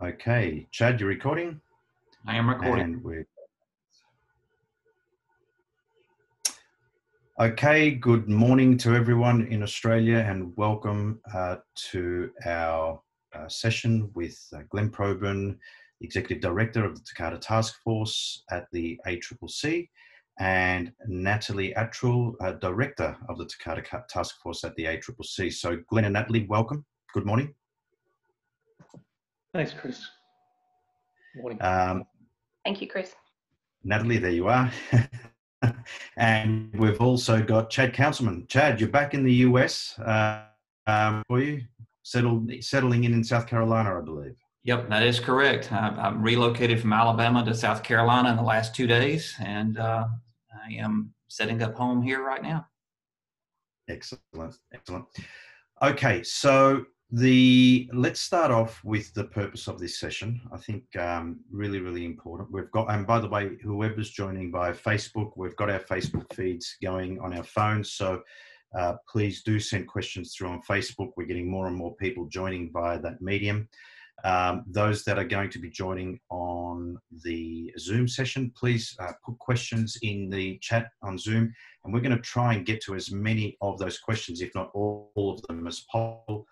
Okay, Chad, you're recording? I am recording. Okay, good morning to everyone in Australia and welcome uh, to our uh, session with uh, Glenn Probyn, Executive Director of the Takata Task Force at the ACCC, and Natalie Attrill, uh, Director of the Takata Task Force at the ACCC. So Glenn and Natalie, welcome. Good morning. Thanks, Chris. Morning. Um, Thank you, Chris. Natalie, there you are. and we've also got Chad Counselman. Chad, you're back in the US uh, um, for you, settled, settling in in South Carolina, I believe. Yep, that is correct. I've, I'm relocated from Alabama to South Carolina in the last two days, and uh, I am setting up home here right now. Excellent, excellent. Okay, so the let's start off with the purpose of this session. I think um, really, really important. We've got, and by the way, whoever's joining by Facebook, we've got our Facebook feeds going on our phones. So uh, please do send questions through on Facebook. We're getting more and more people joining via that medium. Um, those that are going to be joining on the Zoom session, please uh, put questions in the chat on Zoom, and we're going to try and get to as many of those questions, if not all, all of them, as possible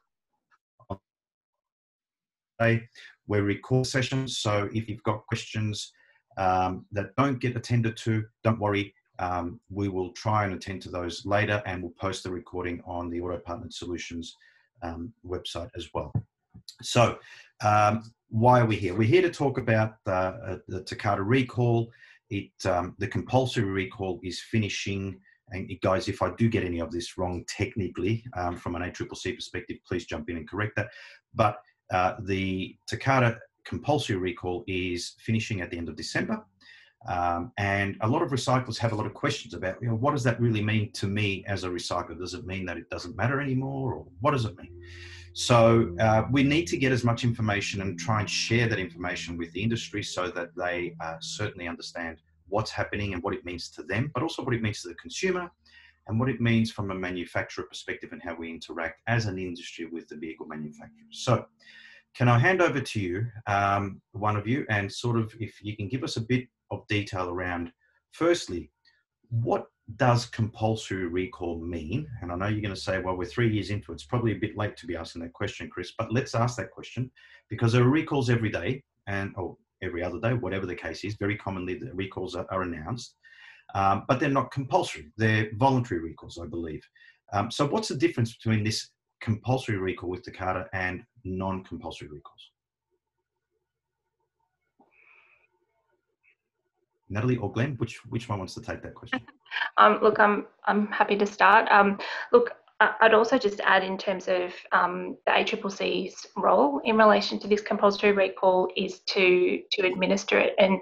We record sessions, so if you've got questions um, that don't get attended to, don't worry. Um, we will try and attend to those later, and we'll post the recording on the Auto Partner Solutions um, website as well. So, um, why are we here? We're here to talk about uh, the Takata recall. It um, the compulsory recall is finishing. And guys, if I do get any of this wrong technically um, from an ACCC perspective, please jump in and correct that. But uh, the Takata compulsory recall is finishing at the end of December. Um, and a lot of recyclers have a lot of questions about, you know, what does that really mean to me as a recycler? Does it mean that it doesn't matter anymore, or what does it mean? So uh, we need to get as much information and try and share that information with the industry so that they uh, certainly understand what's happening and what it means to them, but also what it means to the consumer and what it means from a manufacturer perspective and how we interact as an industry with the vehicle manufacturers. So, can I hand over to you, um, one of you, and sort of if you can give us a bit of detail around, firstly, what does compulsory recall mean? And I know you're going to say, well, we're three years into it. It's probably a bit late to be asking that question, Chris, but let's ask that question because there are recalls every day and, or every other day, whatever the case is. Very commonly, the recalls are, are announced um, but they're not compulsory. They're voluntary recalls, I believe. Um, so, what's the difference between this compulsory recall with Takata and non-compulsory recalls? Natalie or Glenn, which which one wants to take that question? um, look, I'm I'm happy to start. Um, look, I'd also just add in terms of um, the ACCC's role in relation to this compulsory recall is to to administer it and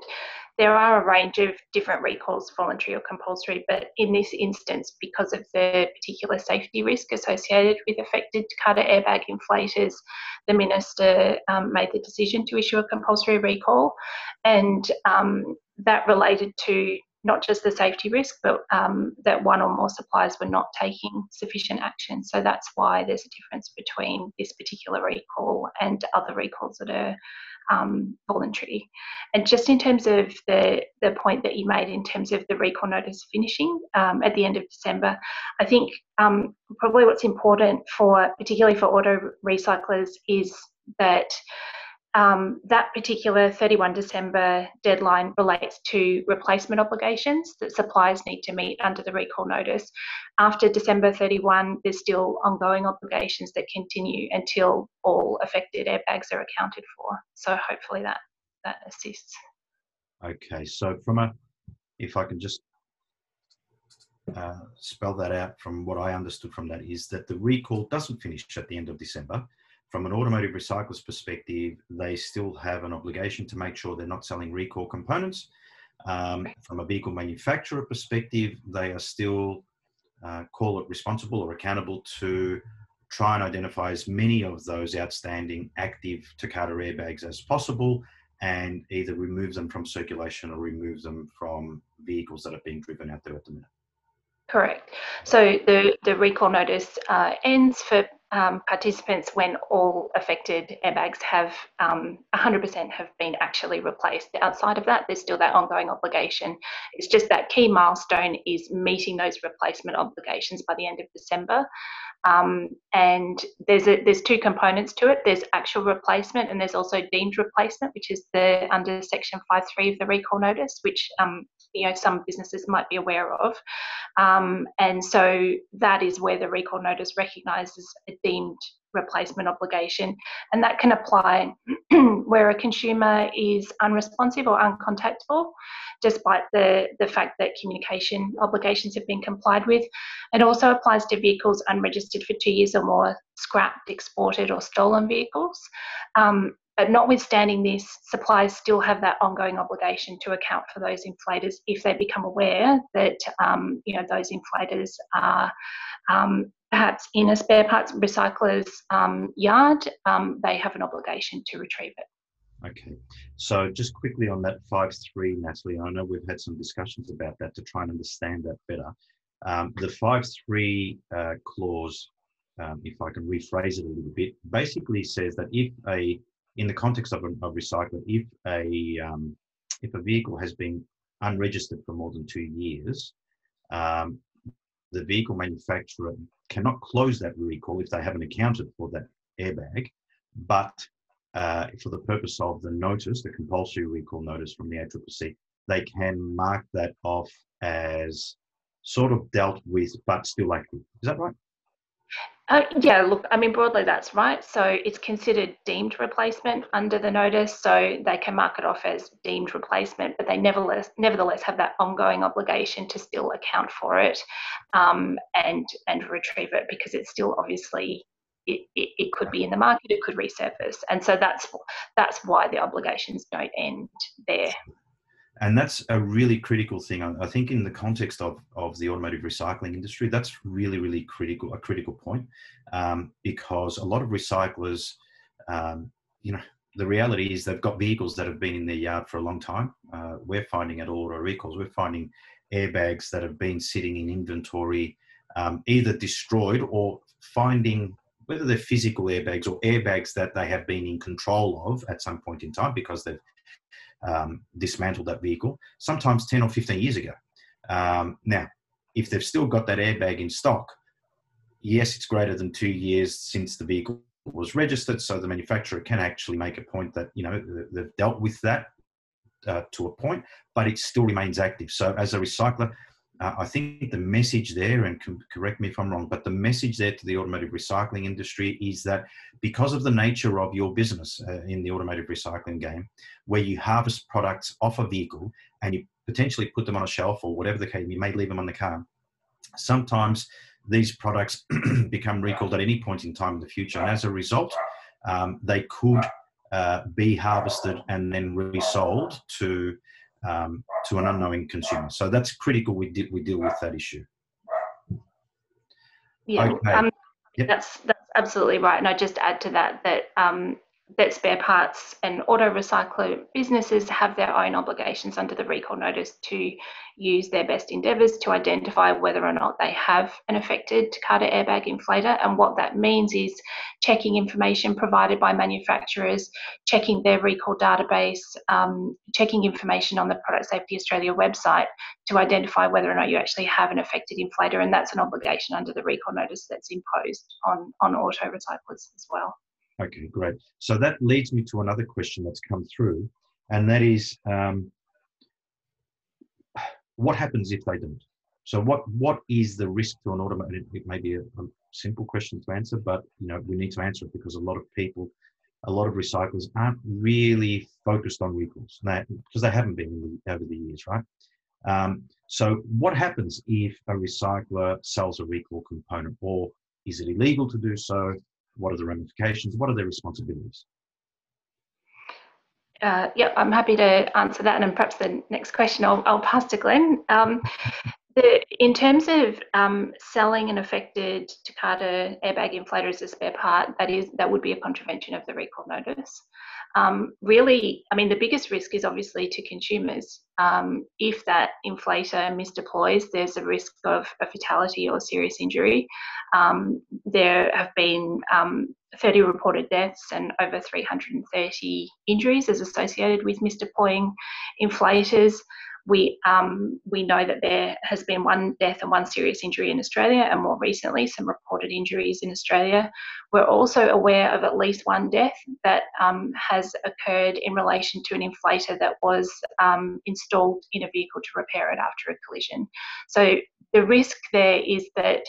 there are a range of different recalls, voluntary or compulsory, but in this instance, because of the particular safety risk associated with affected Takata airbag inflators, the minister um, made the decision to issue a compulsory recall, and um, that related to not just the safety risk, but um, that one or more suppliers were not taking sufficient action. So that's why there's a difference between this particular recall and other recalls that are um, voluntary. And just in terms of the, the point that you made in terms of the recall notice finishing um, at the end of December, I think um, probably what's important for, particularly for auto recyclers, is that um, that particular 31 December deadline relates to replacement obligations that suppliers need to meet under the recall notice. After December 31, there's still ongoing obligations that continue until all affected airbags are accounted for. So hopefully that that assists. Okay, so from a, if I can just uh, spell that out from what I understood from that is that the recall doesn't finish at the end of December from an automotive recycler's perspective, they still have an obligation to make sure they're not selling recall components. Um, from a vehicle manufacturer perspective, they are still, uh, call it responsible or accountable to try and identify as many of those outstanding active Takata airbags as possible and either remove them from circulation or remove them from vehicles that are being driven out there at the minute. Correct. So the, the recall notice uh, ends for um, participants when all affected airbags have um, 100% have been actually replaced. Outside of that, there's still that ongoing obligation. It's just that key milestone is meeting those replacement obligations by the end of December. Um, and there's a, there's two components to it. There's actual replacement, and there's also deemed replacement, which is the under Section 5.3 of the recall notice, which um, you know some businesses might be aware of. Um, and so that is where the recall notice recognises a deemed replacement obligation, and that can apply where a consumer is unresponsive or uncontactable, despite the, the fact that communication obligations have been complied with. It also applies to vehicles unregistered for two years or more, scrapped, exported, or stolen vehicles. Um, but notwithstanding this, suppliers still have that ongoing obligation to account for those inflators if they become aware that um, you know those inflators are um, perhaps in a spare parts recycler's um, yard, um, they have an obligation to retrieve it. Okay, so just quickly on that five three, Natalie, I know we've had some discussions about that to try and understand that better. Um, the 5.3 uh, clause, um, if I can rephrase it a little bit, basically says that if a, in the context of a recycler, if a, um, if a vehicle has been unregistered for more than two years, um, the vehicle manufacturer cannot close that recall if they haven't accounted for that airbag. But uh, for the purpose of the notice, the compulsory recall notice from the ACCC, they can mark that off as sort of dealt with but still active. Is that right? Uh, yeah, look, I mean, broadly that's right. So it's considered deemed replacement under the notice, so they can mark it off as deemed replacement, but they nevertheless nevertheless have that ongoing obligation to still account for it um, and and retrieve it because it's still obviously it, it, it, could be in the market, it could resurface, and so that's that's why the obligations don't end there and that's a really critical thing. I think in the context of, of the automotive recycling industry, that's really, really critical, a critical point, um, because a lot of recyclers, um, you know, the reality is they've got vehicles that have been in their yard for a long time. Uh, we're finding at auto recalls, we're finding airbags that have been sitting in inventory, um, either destroyed or finding whether they're physical airbags or airbags that they have been in control of at some point in time because they've um, dismantled that vehicle, sometimes 10 or 15 years ago. Um, now, if they've still got that airbag in stock, yes, it's greater than two years since the vehicle was registered, so the manufacturer can actually make a point that you know they've dealt with that uh, to a point, but it still remains active. So as a recycler, uh, I think the message there, and correct me if I'm wrong, but the message there to the automotive recycling industry is that because of the nature of your business uh, in the automotive recycling game, where you harvest products off a vehicle and you potentially put them on a shelf or whatever the case, you may leave them on the car. Sometimes these products become recalled at any point in time in the future, and as a result, um, they could uh, be harvested and then resold to um, to an unknowing consumer. So that's critical. We we deal with that issue. Yeah, okay. um, yep. that's that's absolutely right. And I just add to that that um, that spare parts and auto recycler businesses have their own obligations under the recall notice to use their best endeavours to identify whether or not they have an affected Takata airbag inflator. And what that means is checking information provided by manufacturers, checking their recall database, um, checking information on the Product Safety Australia website to identify whether or not you actually have an affected inflator. And that's an obligation under the recall notice that's imposed on, on auto recyclers as well. Okay, great. So that leads me to another question that's come through, and that is, um, what happens if they don't? So what what is the risk to an automated? It may be a, a, simple question to answer, but you know we need to answer it because a lot of people, a lot of recyclers aren't really focused on recalls because they haven't been over the years, right? Um, so what happens if a recycler sells a recall component, or is it illegal to do so? What are the ramifications? What are their responsibilities? Uh, yeah, I'm happy to answer that. And perhaps the next question I'll, I'll pass to Glenn. Um, The, in terms of um, selling an affected Takata airbag inflator as a spare part, that is that would be a contravention of the recall notice. Um, really, I mean, the biggest risk is obviously to consumers. Um, if that inflator misdeploys, there's a risk of a fatality or serious injury. Um, there have been um, 30 reported deaths and over 330 injuries as associated with misdeploying inflators. We, um, we know that there has been one death and one serious injury in Australia, and more recently, some reported injuries in Australia. We're also aware of at least one death that um, has occurred in relation to an inflator that was um, installed in a vehicle to repair it after a collision. So the risk there is that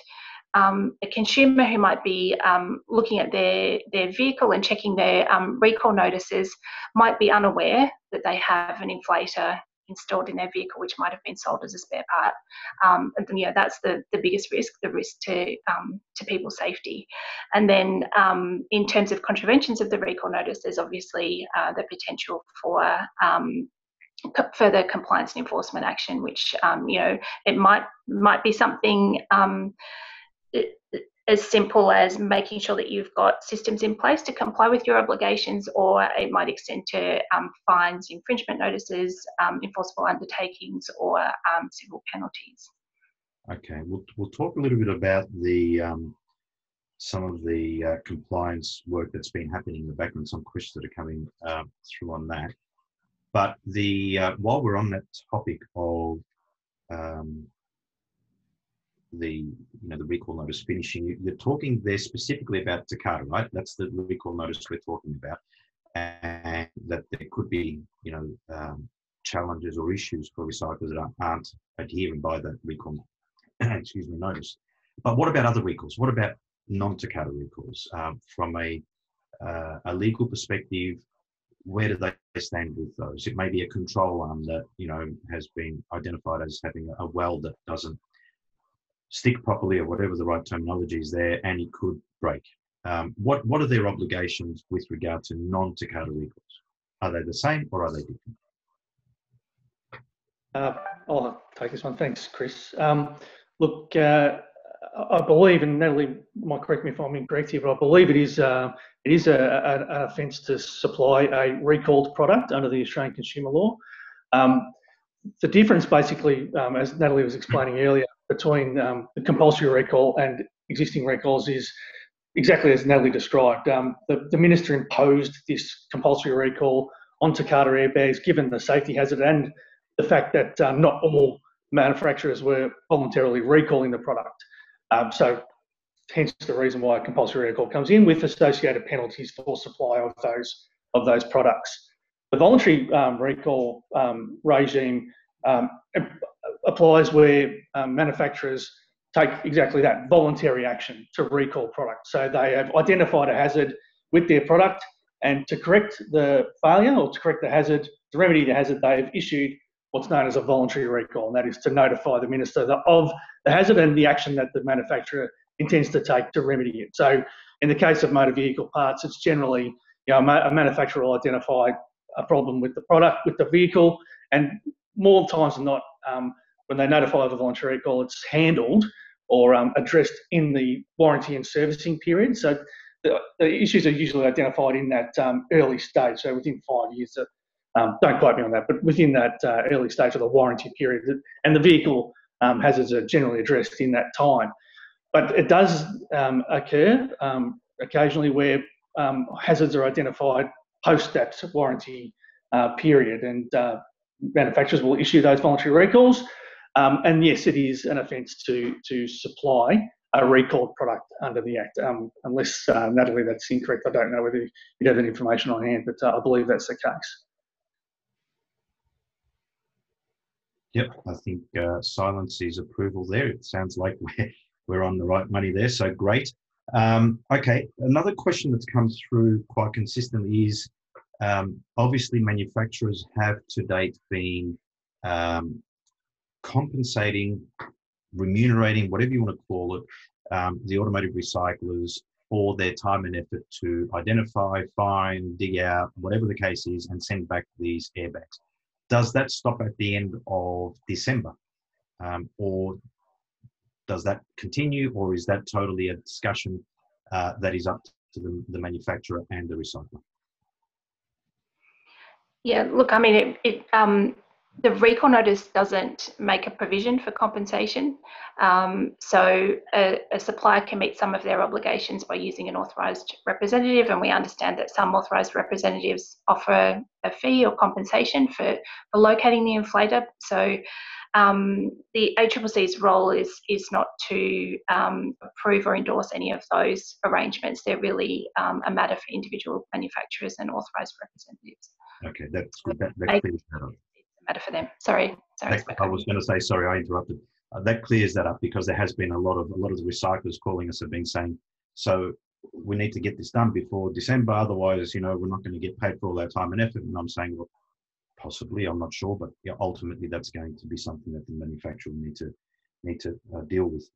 um, a consumer who might be um, looking at their, their vehicle and checking their um, recall notices might be unaware that they have an inflator installed in their vehicle, which might have been sold as a spare part. Um, and you know, that's the, the biggest risk, the risk to um, to people's safety. And then um, in terms of contraventions of the recall notice, there's obviously uh, the potential for um, further compliance and enforcement action, which um, you know it might might be something. Um, it, as simple as making sure that you've got systems in place to comply with your obligations, or it might extend to um, fines, infringement notices, um, enforceable undertakings, or um, civil penalties. Okay, we'll, we'll talk a little bit about the um, some of the uh, compliance work that's been happening in the background, some questions that are coming uh, through on that. But the uh, while we're on that topic of um, the you know the recall notice finishing. You're talking there specifically about Takata, right? That's the recall notice we're talking about, and that there could be you know um, challenges or issues for recyclers that aren't adhering by that recall excuse me notice. But what about other recalls? What about non-Takata recalls um, from a uh, a legal perspective? Where do they stand with those? It may be a control arm that you know has been identified as having a well that doesn't stick properly or whatever the right terminology is there, and he could break. Um, what what are their obligations with regard to non-Takata recalls? Are they the same or are they different? Uh, I'll take this one. Thanks, Chris. Um, look, uh, I believe, and Natalie might correct me if I'm incorrect here, but I believe it is uh, it is a, a, an offence to supply a recalled product under the Australian Consumer Law. Um, the difference, basically, um, as Natalie was explaining earlier, between um, the compulsory recall and existing recalls is exactly as Natalie described. Um, the, the, minister imposed this compulsory recall on Takata airbags given the safety hazard and the fact that um, not all manufacturers were voluntarily recalling the product. Um, so hence the reason why compulsory recall comes in with associated penalties for supply of those of those products. The voluntary um, recall um, regime um, applies where um, manufacturers take exactly that voluntary action to recall products. So they have identified a hazard with their product, and to correct the failure or to correct the hazard, to remedy the hazard, they have issued what's known as a voluntary recall, and that is to notify the minister of the hazard and the action that the manufacturer intends to take to remedy it. So, in the case of motor vehicle parts, it's generally you know a manufacturer will identify a problem with the product with the vehicle, and more times than not, um, when they notify a voluntary recall, it's handled or um, addressed in the warranty and servicing period. So the, the issues are usually identified in that um, early stage, so within five years. Um, don't quote me on that, but within that uh, early stage of the warranty period, and the vehicle um, hazards are generally addressed in that time. But it does um, occur occasionally where hazards are identified post that warranty uh, period, and uh, manufacturers will issue those voluntary recalls. Um, and yes, it is an offence to to supply a recalled product under the Act. Um, unless uh, Natalie, that's incorrect. I don't know whether you have that information on hand, but uh, I believe that's the case. Yep, I think uh, silence is approval there. It sounds like we're we're on the right money there. So great. Um, okay, another question that's come through quite consistently is um, obviously manufacturers have to date been um, compensating, remunerating, whatever you want to call it, um, the automotive recyclers for their time and effort to identify, find, dig out, whatever the case is, and send back these airbags. Does that stop at the end of December? um, or does that continue, or is that totally a discussion uh, that is up to the, the manufacturer and the recycler? Yeah, look, I mean, it, it um, the recall notice doesn't make a provision for compensation. Um, so a, a, supplier can meet some of their obligations by using an authorised representative, and we understand that some authorised representatives offer a fee or compensation for, for locating the inflator. So um, the ACCC's role is is not to um, approve or endorse any of those arrangements. They're really um, a matter for individual manufacturers and authorised representatives. Okay, that's good. That, that clears that up. Matter for them. Sorry, sorry. That, I was going to say sorry. I interrupted. Uh, that clears that up because there has been a lot of a lot of the recyclers calling us have been saying so we need to get this done before December. Otherwise, you know, we're not going to get paid for all our time and effort. And I'm saying, well, possibly, I'm not sure, but yeah, ultimately that's going to be something that the manufacturer will need to need to uh, deal with.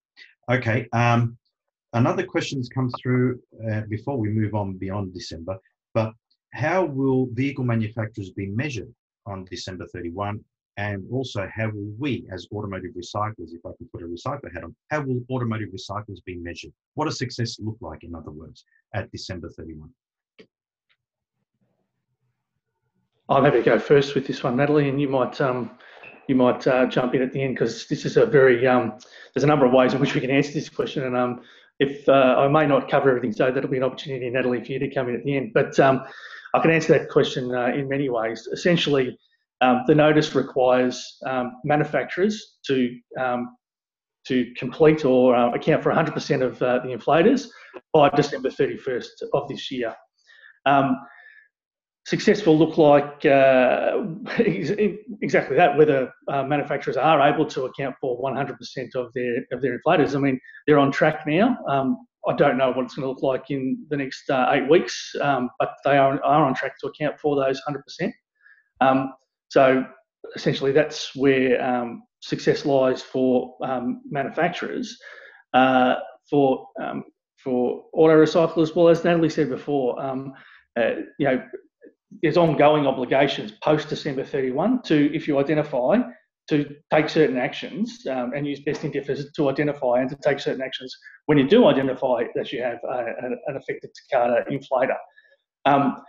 Okay. Um, another question's come through uh, before we move on beyond December, but how will vehicle manufacturers be measured on December 31? And also, how will we, as automotive recyclers, if I can put a recycler hat on, how will automotive recyclers be measured? What does success look like, in other words, at December 31? I'm happy to go first with this one, Natalie, and you might um, you might uh, jump in at the end because this is a very um, there's a number of ways in which we can answer this question, and um, if uh, I may not cover everything, so that'll be an opportunity, Natalie, for you to come in at the end. But um, I can answer that question uh, in many ways. Essentially, um, the notice requires um, manufacturers to to complete or uh, account for 100% of uh, the inflators by December 31st of this year. Um, success will look like uh, exactly that, whether uh, manufacturers are able to account for 100% of their of their inflators. I mean, they're on track now. Um, I don't know what it's going to look like in the next uh, eight weeks, um, but they are, are on track to account for those 100%. Um, so essentially, that's where um, success lies for um, manufacturers. Uh, for um, for auto recyclers, well, as Natalie said before, uh, you know, there's ongoing obligations post December 31 to, if you identify, to take certain actions um, and use best interest to identify and to take certain actions when you do identify that you have a, an affected Takata inflator. Um,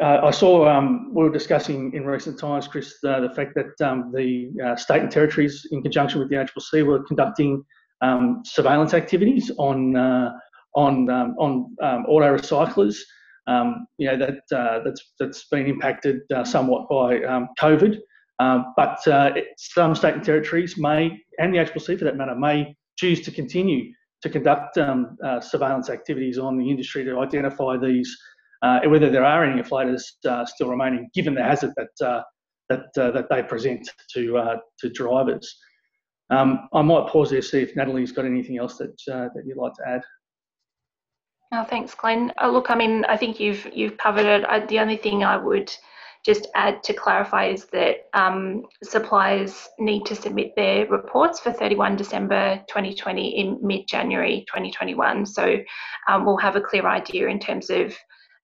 uh, I saw um, we were discussing in recent times, Chris, uh, the fact that um, the uh, state and territories, in conjunction with the ACCC, were conducting um, surveillance activities on uh, on um, on auto recyclers um, you know that uh, that's that's been impacted uh, somewhat by um, COVID. Um, but uh, some state and territories may, and the ACCC for that matter, may choose to continue to conduct um, uh, surveillance activities on the industry to identify these, uh, whether there are any inflators uh, still remaining, given the hazard that that that they present to to drivers. Um, I might pause there see if Natalie's got anything else that that you'd like to add. Oh, thanks, Glenn. Uh, look, I mean, I think you've you've covered it. I, the only thing I would just add to clarify is that um, suppliers need to submit their reports for 31 December 2020 in mid-January 2021. So um, we'll have a clear idea in terms of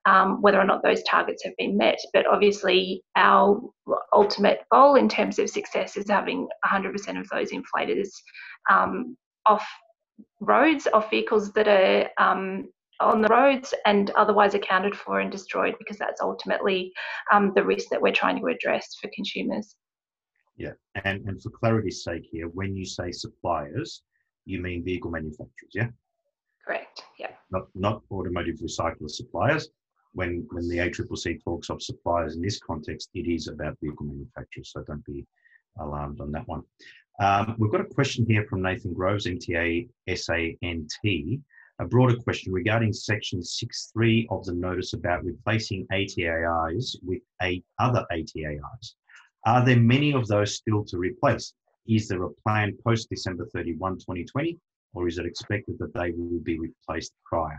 um, whether or not those targets have been met. But obviously, our ultimate goal in terms of success is having 100% of those inflators um, off roads, off vehicles that are um, on the roads and otherwise accounted for and destroyed because that's ultimately um, the risk that we're trying to address for consumers. Yeah, and, and for clarity's sake here, when you say suppliers, you mean vehicle manufacturers, yeah? Correct, yeah. Not, not automotive recycler suppliers. When, when the ACCC talks of suppliers in this context, it is about vehicle manufacturers, so don't be alarmed on that one. Um, we've got a question here from Nathan Groves, MTA SANT a broader question regarding section 6.3 of the notice about replacing ATAIs with eight other ATAIs. Are there many of those still to replace? Is there a plan post December 31, 2020, or is it expected that they will be replaced prior?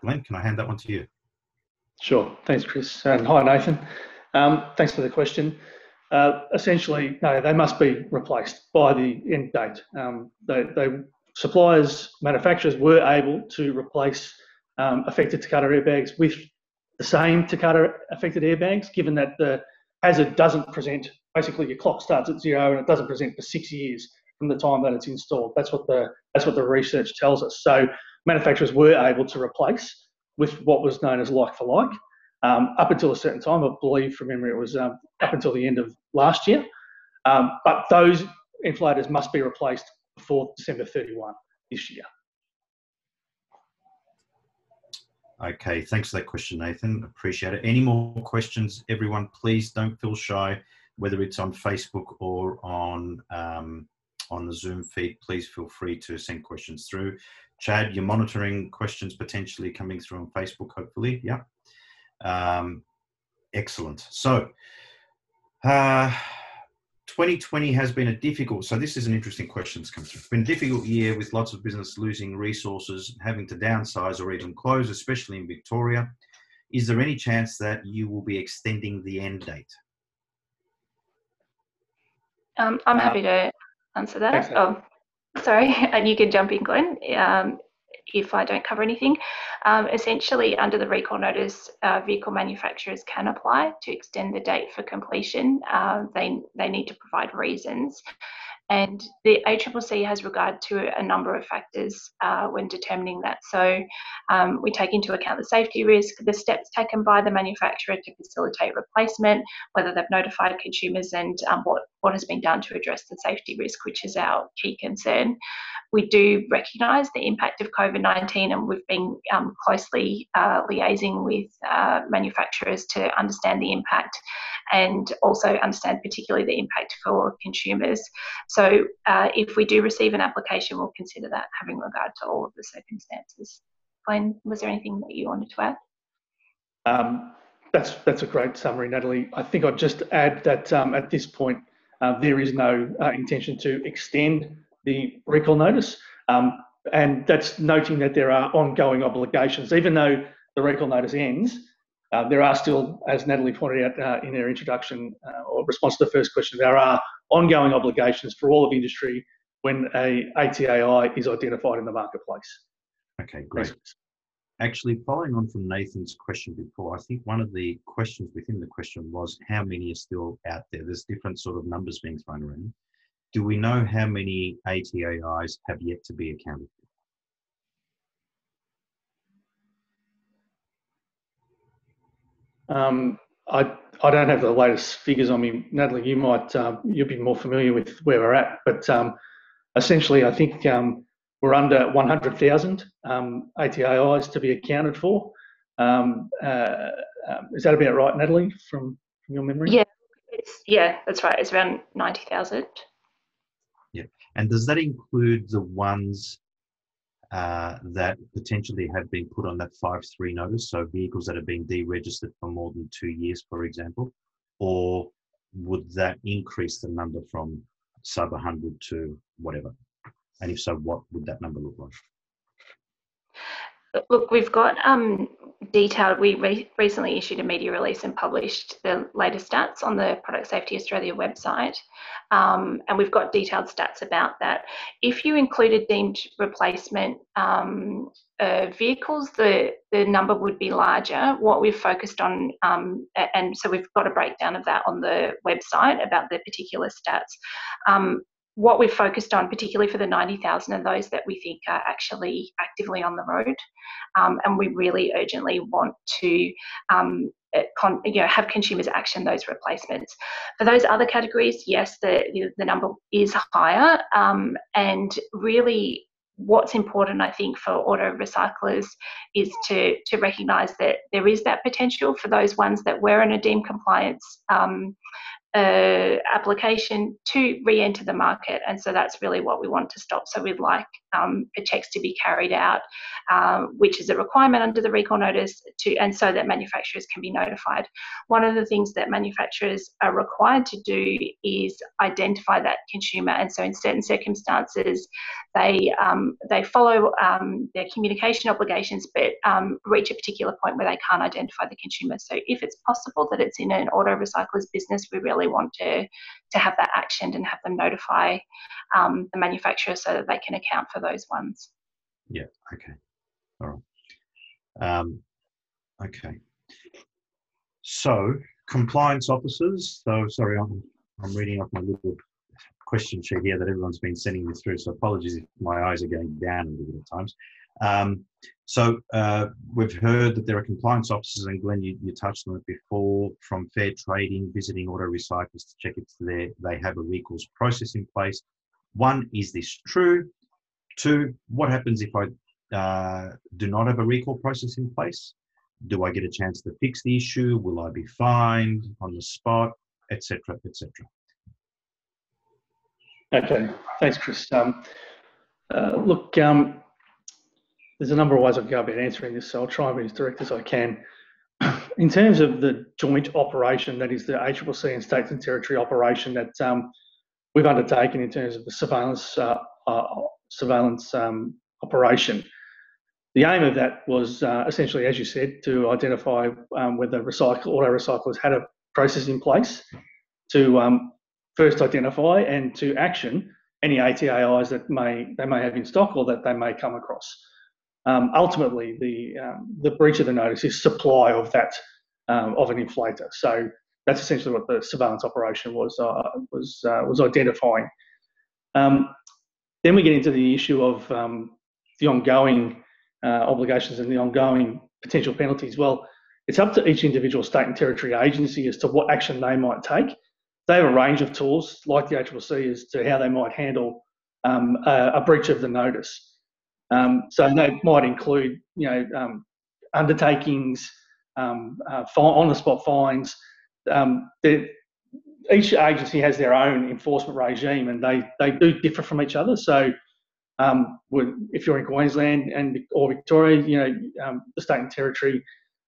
Glenn, can I hand that one to you? Sure. Thanks, Chris. And hi, Nathan. Um, thanks for the question. Uh, essentially, no, they must be replaced by the end date. Um, they, they suppliers, manufacturers were able to replace um, affected Takata airbags with the same Takata affected airbags, given that the hazard doesn't present basically your clock starts at zero and it doesn't present for six years from the time that it's installed. That's what the that's what the research tells us. So manufacturers were able to replace with what was known as like for like um, up until a certain time. I believe from memory it was um, up until the end of last year. Um, but those inflators must be replaced before December 31 this year. Okay, thanks for that question, Nathan. Appreciate it. Any more questions, everyone? Please don't feel shy, whether it's on Facebook or on um, on the Zoom feed. Please feel free to send questions through. Chad, you're monitoring questions potentially coming through on Facebook, hopefully. Yeah. Um, excellent. So, uh, 2020 has been a difficult, so this is an interesting question that's come through. It's been a difficult year with lots of business losing resources, having to downsize or even close, especially in Victoria. Is there any chance that you will be extending the end date? Um, I'm happy to answer that. Oh, sorry, and you can jump in, Glenn. Um, if I don't cover anything. Um, essentially, under the recall notice, uh, vehicle manufacturers can apply to extend the date for completion. Uh, they, they need to provide reasons. And the ACCC has regard to a number of factors uh, when determining that. So um, we take into account the safety risk, the steps taken by the manufacturer to facilitate replacement, whether they've notified consumers, and um, what, what has been done to address the safety risk, which is our key concern we do recognise the impact of COVID 19 and we've been um, closely uh, liaising with uh, manufacturers to understand the impact and also understand particularly the impact for consumers. So, uh, if we do receive an application, we'll consider that having regard to all of the circumstances. Glenn, was there anything that you wanted to add? Um, that's that's a great summary, Natalie. I think I'd just add that um, at this point uh, there is no uh, intention to extend the recall notice. Um, and that's noting that there are ongoing obligations. Even though the recall notice ends, uh, there are still, as Natalie pointed out uh, in her introduction uh, or response to the first question, there are ongoing obligations for all of industry when a ATAI is identified in the marketplace. Okay, great. Actually, following on from Nathan's question before, I think one of the questions within the question was how many are still out there? There's different sort of numbers being thrown around do we know how many ATAIs have yet to be accounted for? Um, I, I don't have the latest figures on me. Natalie, you might, um, you'll be more familiar with where we're at, but um, essentially I think um, we're under 100,000 um, ATAIs to be accounted for. Um, uh, is that about right, Natalie, from, from your memory? Yeah, yeah, that's right. It's around 90,000. Yeah, And does that include the ones uh, that potentially have been put on that 5-3 notice, so vehicles that have been deregistered for more than two years, for example? Or would that increase the number from sub 100 to whatever? And if so, what would that number look like? Look, we've got um, detailed, we re- recently issued a media release and published the latest stats on the Product Safety Australia website. Um, and we've got detailed stats about that. If you included deemed replacement um, uh, vehicles, the, the number would be larger. What we've focused on, um, and so we've got a breakdown of that on the website about the particular stats. What we've focused on, particularly for the 90,000 of those that we think are actually actively on the road. Um, and we really urgently want to um, uh, con, you know, have consumers action those replacements. For those other categories, yes, the, the number is higher. Um, and really, what's important, I think, for auto recyclers is to, to recognise that there is that potential for those ones that were in a deemed compliance um, uh, application to re-enter the market. And so that's really what we want to stop. So we'd like um, checks to be carried out um, which is a requirement under the recall notice to and so that manufacturers can be notified. One of the things that manufacturers are required to do is identify that consumer. And so in certain circumstances they um, they follow um, their communication obligations but um, reach a particular point where they can't identify the consumer. So if it's possible that it's in an auto recycler's business we really really want to to have that actioned and have them notify um, the manufacturer so that they can account for those ones. Yeah. Okay. All right. Um, okay. So compliance officers. So sorry, I'm I'm reading off my little question sheet here that everyone's been sending me through. So apologies if my eyes are going down a little bit at times. Um, so uh, we've heard that there are compliance officers, and Glenn, you, you, touched on it before, from fair trading, visiting auto recyclers to check if they have a recalls process in place. One, is this true? Two, what happens if I uh, do not have a recall process in place? Do I get a chance to fix the issue? Will I be fined on the spot, etc., etc.? Okay, thanks, Chris. Um, uh, look, um, there's a number of ways I can go about answering this, so I'll try and be as direct as I can. In terms of the joint operation, that is the ACCC and states and territory operation that um, we've undertaken in terms of the surveillance uh, uh, surveillance um, operation. The aim of that was uh, essentially, as you said, to identify um, whether recycle, auto recyclers had a process in place to um, first identify and to action any ATAIs that may they may have in stock or that they may come across um, ultimately the um, the breach of the notice is supply of that um, of an inflator. So that's essentially what the surveillance operation was uh, was uh, was identifying. Um, then we get into the issue of um, the ongoing uh, obligations and the ongoing potential penalties. Well, it's up to each individual state and territory agency as to what action they might take. They have a range of tools, like the ACCC, as to how they might handle um, a, a breach of the notice. Um, so that might include, you know, um, undertakings, um, uh, on-the-spot fines. Um, each agency has their own enforcement regime, and they they do differ from each other. So, um, if you're in Queensland and or Victoria, you know, um, the state and territory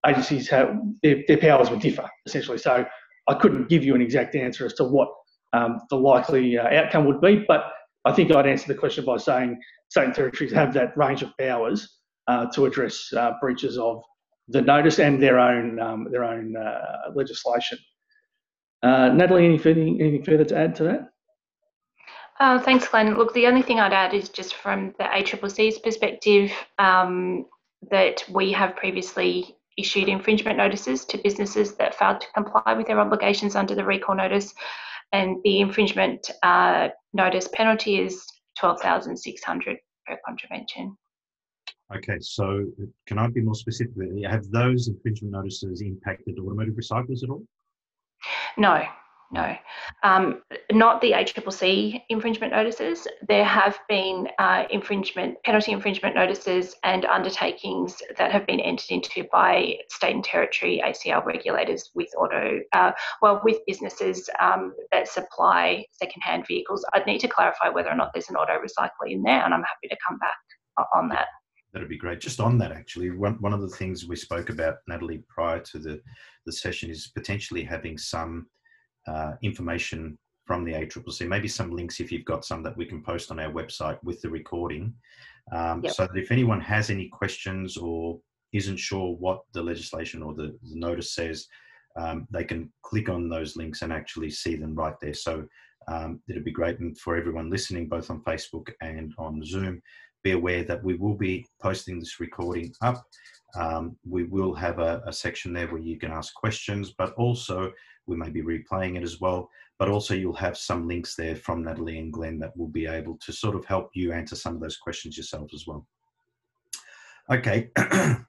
agencies have their, their powers would differ essentially. So, I couldn't give you an exact answer as to what the likely uh, outcome would be, but I think I'd answer the question by saying state and territories have that range of powers uh, to address uh, breaches of the notice and their own um, their own uh, legislation. Uh, Natalie, any further, anything further to add to that? Uh, thanks, Glenn. Look, the only thing I'd add is just from the ACCC's perspective um, that we have previously issued infringement notices to businesses that failed to comply with their obligations under the recall notice, and the infringement uh, notice penalty is 12,600 per contravention. Okay, so can I be more specific? Have those infringement notices impacted automotive recyclers at all? No, no, um, not the ACCC infringement notices. There have been uh, infringement, penalty infringement notices and undertakings that have been entered into by state and territory ACL regulators with auto, uh, well, with businesses um, that supply secondhand vehicles. I'd need to clarify whether or not there's an auto recycler in there, and I'm happy to come back on that. That'd be great. Just on that, actually, one, one of the things we spoke about, Natalie, prior to the, the session is potentially having some uh, information from the ACCC, maybe some links if you've got some that we can post on our website with the recording. Um, yep. So that if anyone has any questions or isn't sure what the legislation or the, the notice says, um, they can click on those links and actually see them right there. So um, it'd be great. And for everyone listening, both on Facebook and on Zoom, be aware that we will be posting this recording up. Um, we will have a, a, section there where you can ask questions, but also we may be replaying it as well. But also, you'll have some links there from Natalie and Glenn that will be able to sort of help you answer some of those questions yourself as well. Okay,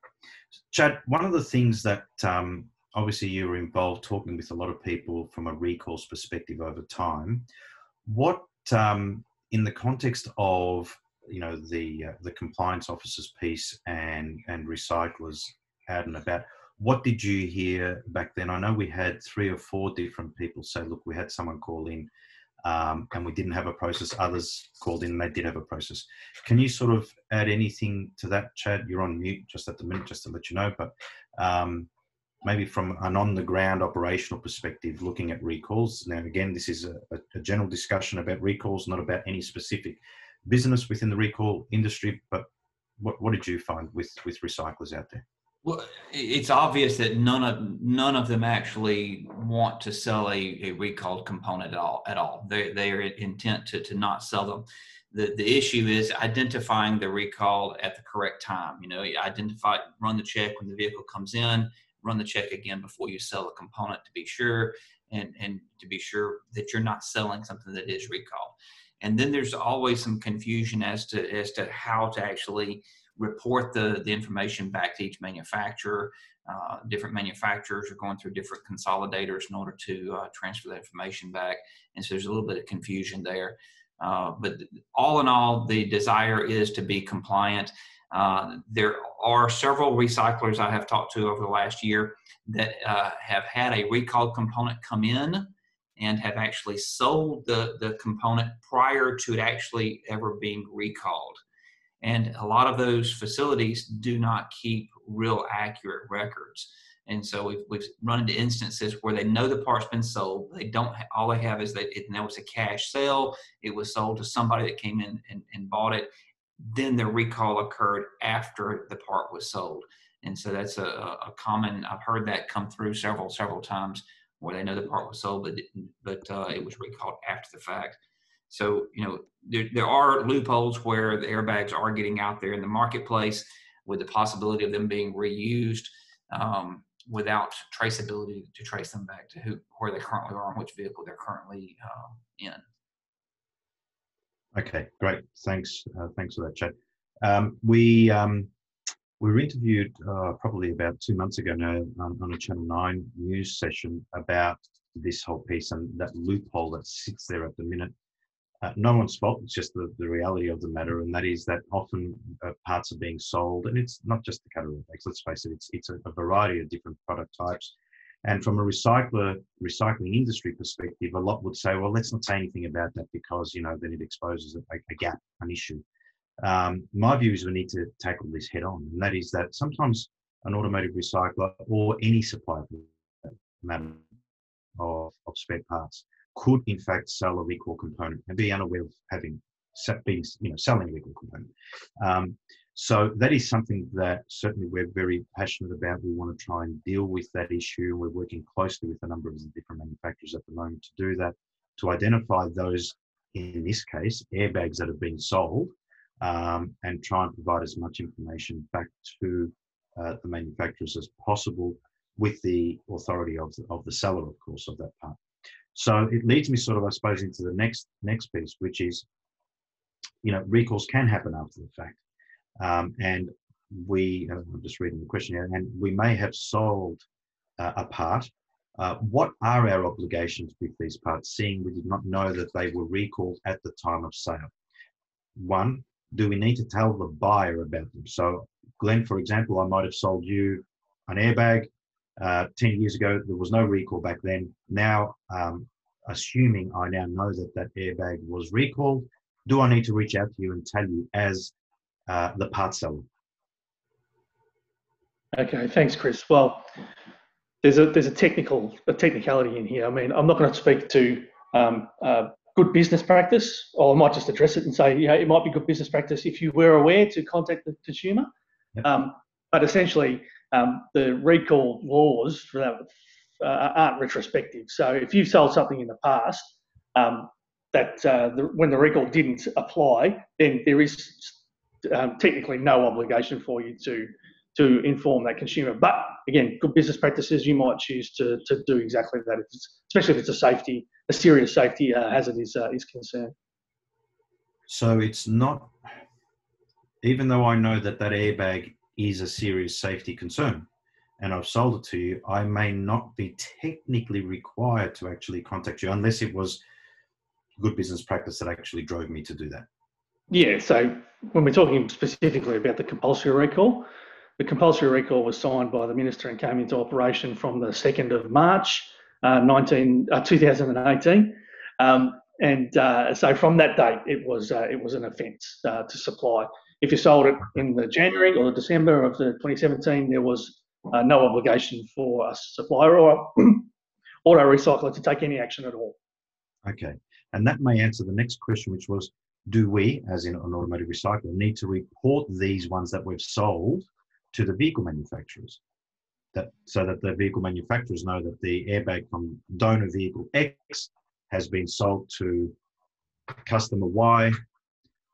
Chad, one of the things that um, obviously you were involved talking with a lot of people from a recourse perspective over time. What, um, in the context of you know the uh, the compliance officers piece and and recyclers out and about what did you hear back then? I know we had three or four different people say, look, we had someone call in um, and we didn't have a process. Others called in and they did have a process. Can you sort of add anything to that, Chad? You're on mute just at the minute, just to let you know. But um, maybe from an on the ground operational perspective, looking at recalls. Now, again, this is a, a general discussion about recalls, not about any specific business within the recall industry. But what, what did you find with, with recyclers out there? Well, it's obvious that none of none of them actually want to sell a, a recalled component at all. At all, they they are intent to, to not sell them. The the issue is identifying the recall at the correct time. You know, identify, run the check when the vehicle comes in, run the check again before you sell a component to be sure. and, and to be sure that you're not selling something that is recalled. And then there's always some confusion as to as to how to actually report the, the information back to each manufacturer. Uh, different manufacturers are going through different consolidators in order to uh, transfer that information back. And so there's a little bit of confusion there. Uh, but all in all, the desire is to be compliant. Uh, there are several recyclers I have talked to over the last year that uh, have had a recall component come in and have actually sold the, the component prior to it actually ever being recalled. And a lot of those facilities do not keep real accurate records. And so we've, we've run into instances where they know the part's been sold. They don't, all they have is that it, now it's a cash sale. It was sold to somebody that came in and, and bought it. Then the recall occurred after the part was sold. And so that's a, a common, I've heard that come through several, several times where they know the part was sold, but, but uh, it was recalled after the fact. So, you know, there, there are loopholes where the airbags are getting out there in the marketplace with the possibility of them being reused um, without traceability to trace them back to who, where they currently are and which vehicle they're currently uh, in. Okay, great. Thanks. Uh, thanks for that, Chad. Um, we um, we were interviewed uh, probably about two months ago now um, on a Channel Nine news session about this whole piece and that loophole that sits there at the minute uh, no one's fault. It's just the, the reality of the matter, and that is that often uh, parts are being sold, and it's not just the Takata airbags. Let's face it; it's it's a, a, variety of different product types. And from a recycler recycling industry perspective, a lot would say, well, let's not say anything about that because you know then it exposes a, a gap, an issue. Um, my view is we need to tackle this head on, and that is that sometimes an automotive recycler or any supplier of, of spare parts could in fact sell a recall component and be unaware of having been, you know, selling a recall component. Um, so that is something that certainly we're very passionate about. We want to try and deal with that issue. We're working closely with a number of different manufacturers at the moment to do that, to identify those, in this case, airbags that have been sold, um, and try and provide as much information back to uh, the manufacturers as possible with the authority of the, of the seller, of course, of that part. So it leads me sort of, I suppose, into the next next piece, which is, you know, recalls can happen after the fact, um, and we. I'm just reading the question here, and we may have sold uh, a part. Uh, what are our obligations with these parts, seeing we did not know that they were recalled at the time of sale? One, do we need to tell the buyer about them? So, Glenn, for example, I might have sold you an airbag uh, 10 years ago, there was no recall back then. Now, um, assuming I now know that that airbag was recalled, do I need to reach out to you and tell you as uh, the part seller? Okay, thanks, Chris. Well, there's a there's a technical a technicality in here. I mean, I'm not going to speak to um, uh, good business practice, or I might just address it and say, yeah, it might be good business practice if you were aware to contact the consumer. Yep. Um, but essentially, um, the recall laws for that uh, aren't retrospective. So if you've sold something in the past um, that uh, the, when the recall didn't apply, then there is um, technically no obligation for you to to inform that consumer. But again, good business practices, you might choose to, to do exactly that, if especially if it's a safety, a serious safety uh, hazard is uh, is concerned. So it's not, even though I know that that airbag is a serious safety concern and I've sold it to you, I may not be technically required to actually contact you unless it was good business practice that actually drove me to do that. Yeah, so when we're talking specifically about the compulsory recall, the compulsory recall was signed by the minister and came into operation from the 2nd of March uh, 19, uh, 2018. Um, and uh, so from that date, it was uh, it was an offence uh, to supply if you sold it in the January or the December of the 2017, there was uh, no obligation for a supplier or auto recycler to take any action at all. Okay, and that may answer the next question, which was, do we, as in an automotive recycler, need to report these ones that we've sold to the vehicle manufacturers? That, so that the vehicle manufacturers know that the airbag from donor vehicle X has been sold to customer Y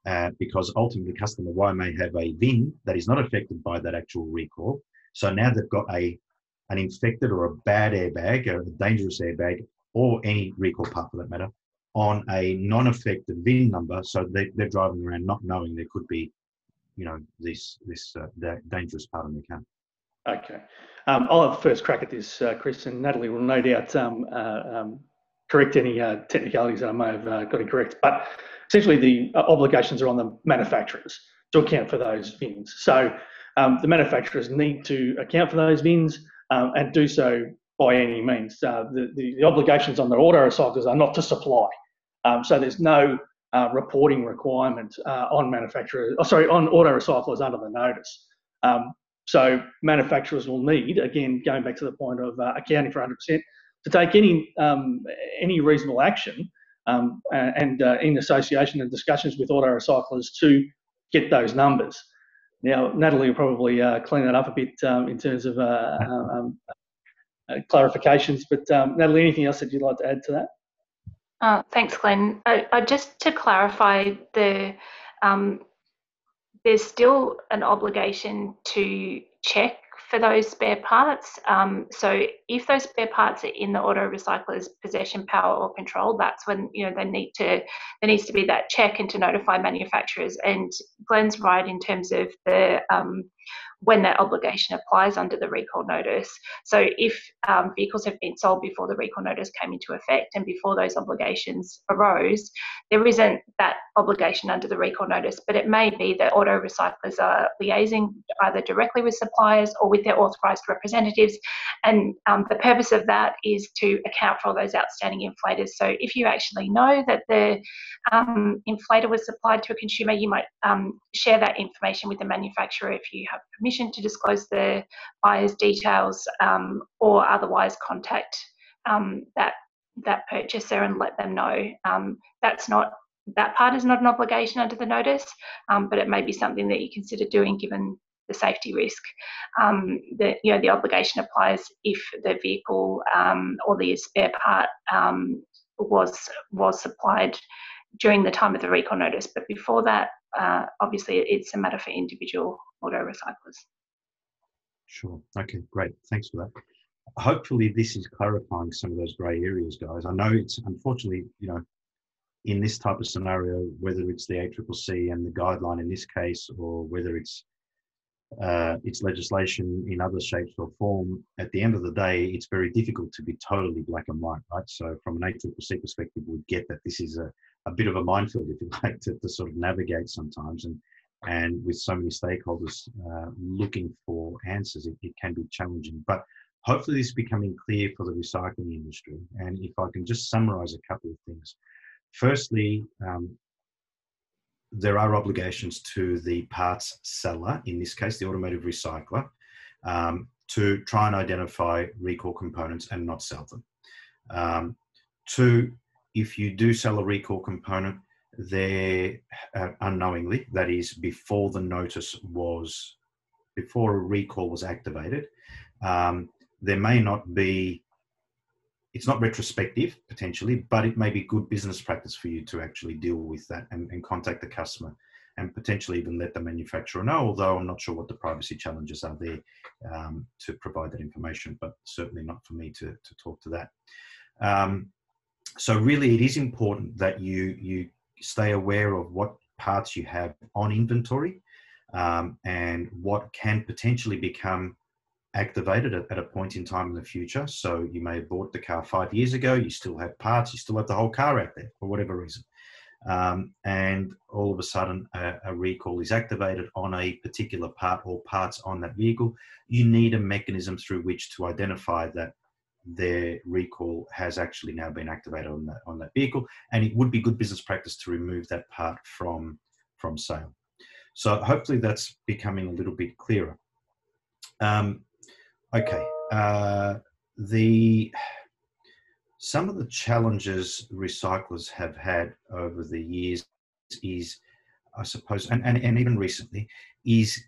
uh, because ultimately customer Y may have a VIN that is not affected by that actual recall. So now they've got a an infected or a bad airbag, a dangerous airbag or any recall part for that matter, on a non-affected VIN number, so they, they're driving around not knowing there could be, you know, this this uh, dangerous part of the car. Okay, um, I'll have first crack at this, uh, Chris, and Natalie will no doubt um, uh, um, correct any uh, technicalities that I may have uh, got incorrect. But essentially, the obligations are on the manufacturers to account for those VINs. So um, the manufacturers need to account for those VINs um, and do so by any means. Uh, the, the, the, obligations on the auto recyclers are not to supply. Um, so there's no uh, reporting requirement uh, on manufacturers, oh, sorry, on auto recyclers under the notice. Um, so manufacturers will need, again, going back to the point of uh, accounting for 100%, to take any um, any reasonable action um, and uh, in association and discussions with auto recyclers to get those numbers. Now, Natalie will probably uh, clean that up a bit um, in terms of uh, um, uh, clarifications. But um, Natalie, anything else that you'd like to add to that? Uh, thanks, Glenn. just to clarify, the um, there's still an obligation to check for those spare parts. Um, so if those spare parts are in the auto recycler's possession, power, or control, that's when you know they need to there needs to be that check and to notify manufacturers. And Glenn's right in terms of the um, when that obligation applies under the recall notice. So if um, vehicles have been sold before the recall notice came into effect and before those obligations arose, there isn't that obligation under the recall notice, but it may be that auto recyclers are liaising either directly with suppliers or with their authorised representatives. And um, the purpose of that is to account for all those outstanding inflators. So if you actually know that the um, inflator was supplied to a consumer, you might um, share that information with the manufacturer if you have permission permission to disclose the buyer's details um, or otherwise contact um, that that purchaser and let them know. Um, that's not that part is not an obligation under the notice, um, but it may be something that you consider doing given the safety risk. Um, the you know the obligation applies if the vehicle um, or the spare part was was supplied during the time of the recall notice, but before that, uh, obviously it's a matter for individual auto recyclers. Sure. Okay, great. Thanks for that. Hopefully, this is clarifying some of those grey areas, guys. I know it's unfortunately, you know, in this type of scenario, whether it's the ACCC and the guideline in this case, or whether it's uh, it's legislation in other shapes or form, at the end of the day, it's very difficult to be totally black and white, right? So, from an ACCC perspective, we get that this is a, a bit of a minefield, if you like, to, to sort of navigate sometimes. And and with so many stakeholders uh, looking for answers, it, it, can be challenging. But hopefully, this is becoming clear for the recycling industry. And if I can just summarize a couple of things. Firstly, um, there are obligations to the parts seller, in this case, the automotive recycler, um, to try and identify recall components and not sell them. Um, two, if you do sell a recall component, there uh, unknowingly, that is before the notice was, before a recall was activated, um, there may not be, it's not retrospective potentially, but it may be good business practice for you to actually deal with that and, and contact the customer and potentially even let the manufacturer know, although I'm not sure what the privacy challenges are there um, to provide that information, but certainly not for me to, to talk to that. Um, so really it is important that you, you stay aware of what parts you have on inventory um, and what can potentially become activated at, at, a point in time in the future. So you may have bought the car five years ago, you still have parts, you still have the whole car out there for whatever reason. Um, and all of a sudden a, a, recall is activated on a particular part or parts on that vehicle. You need a mechanism through which to identify that their recall has actually now been activated on that on that vehicle, and it would be good business practice to remove that part from from sale. So hopefully that's becoming a little bit clearer. Um, okay, uh, the some of the challenges recyclers have had over the years is, I suppose, and, and, and even recently, is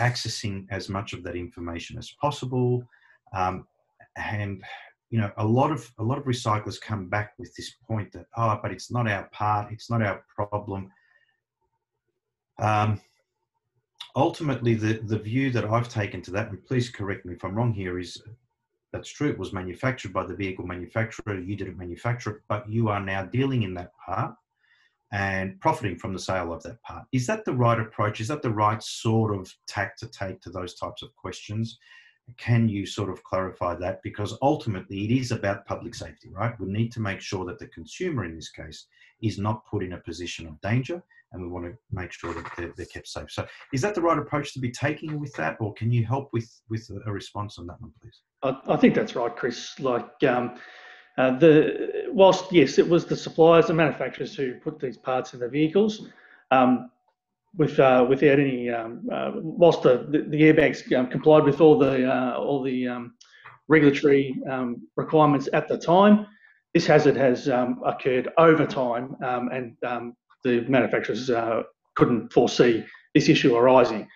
accessing as much of that information as possible. Um, and you know a lot of a lot of recyclers come back with this point that oh but it's not our part it's not our problem um, ultimately the the view that i've taken to that and please correct me if i'm wrong here is that's true. It was manufactured by the vehicle manufacturer. You didn't manufacture it, but you are now dealing in that part and profiting from the sale of that part. Is that the right approach? Is that the right sort of tack to take to those types of questions? Can you sort of clarify that? Because ultimately, it is about public safety, right? We need to make sure that the consumer in this case is not put in a position of danger and we want to make sure that they're, they're, kept safe. So, is that the right approach to be taking with that, or can you help with with a response on that one, please? I, I think that's right, Chris. Like um, uh, the whilst yes, it was the suppliers and manufacturers who put these parts in the vehicles. Um, with, uh, without any, um, uh, whilst the, the, the airbags um, complied with all the uh, all the um, regulatory um, requirements at the time, this hazard has occurred over time, and the manufacturers uh, couldn't foresee this issue arising.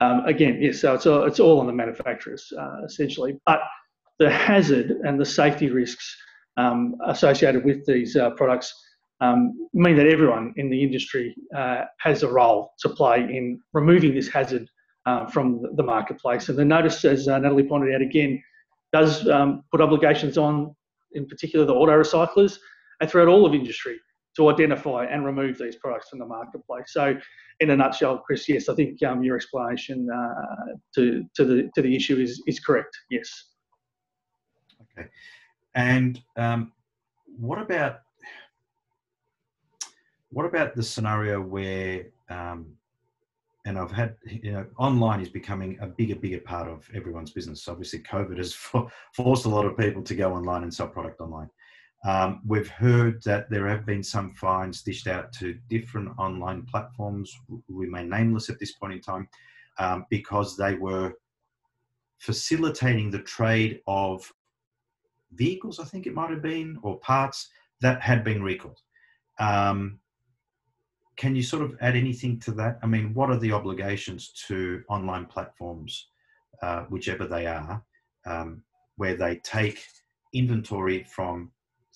Um, again, yes, so it's all, it's all on the manufacturers uh, essentially, but the hazard and the safety risks um, associated with these uh, products um, mean that everyone in the industry uh, has a role to play in removing this hazard uh, from the marketplace. And the notice, as uh, Natalie pointed out again, does um, put obligations on, in particular, the auto recyclers and throughout all of industry to identify and remove these products from the marketplace. So, in a nutshell, Chris, yes, I think um, your explanation uh, to to the to the issue is is correct. Yes. Okay, and um, what about what about the scenario where um, and I've had, you know, online is becoming a bigger, bigger part of everyone's business. So Obviously, COVID has forced a lot of people to go online and sell product online. Um, we've heard that there have been some fines dished out to different online platforms, remain nameless at this point in time, um, because they were facilitating the trade of vehicles, I think it might have been, or parts that had been recalled. Um, can you sort of add anything to that? I mean, what are the obligations to online platforms, uh, whichever they are, um, where they take inventory from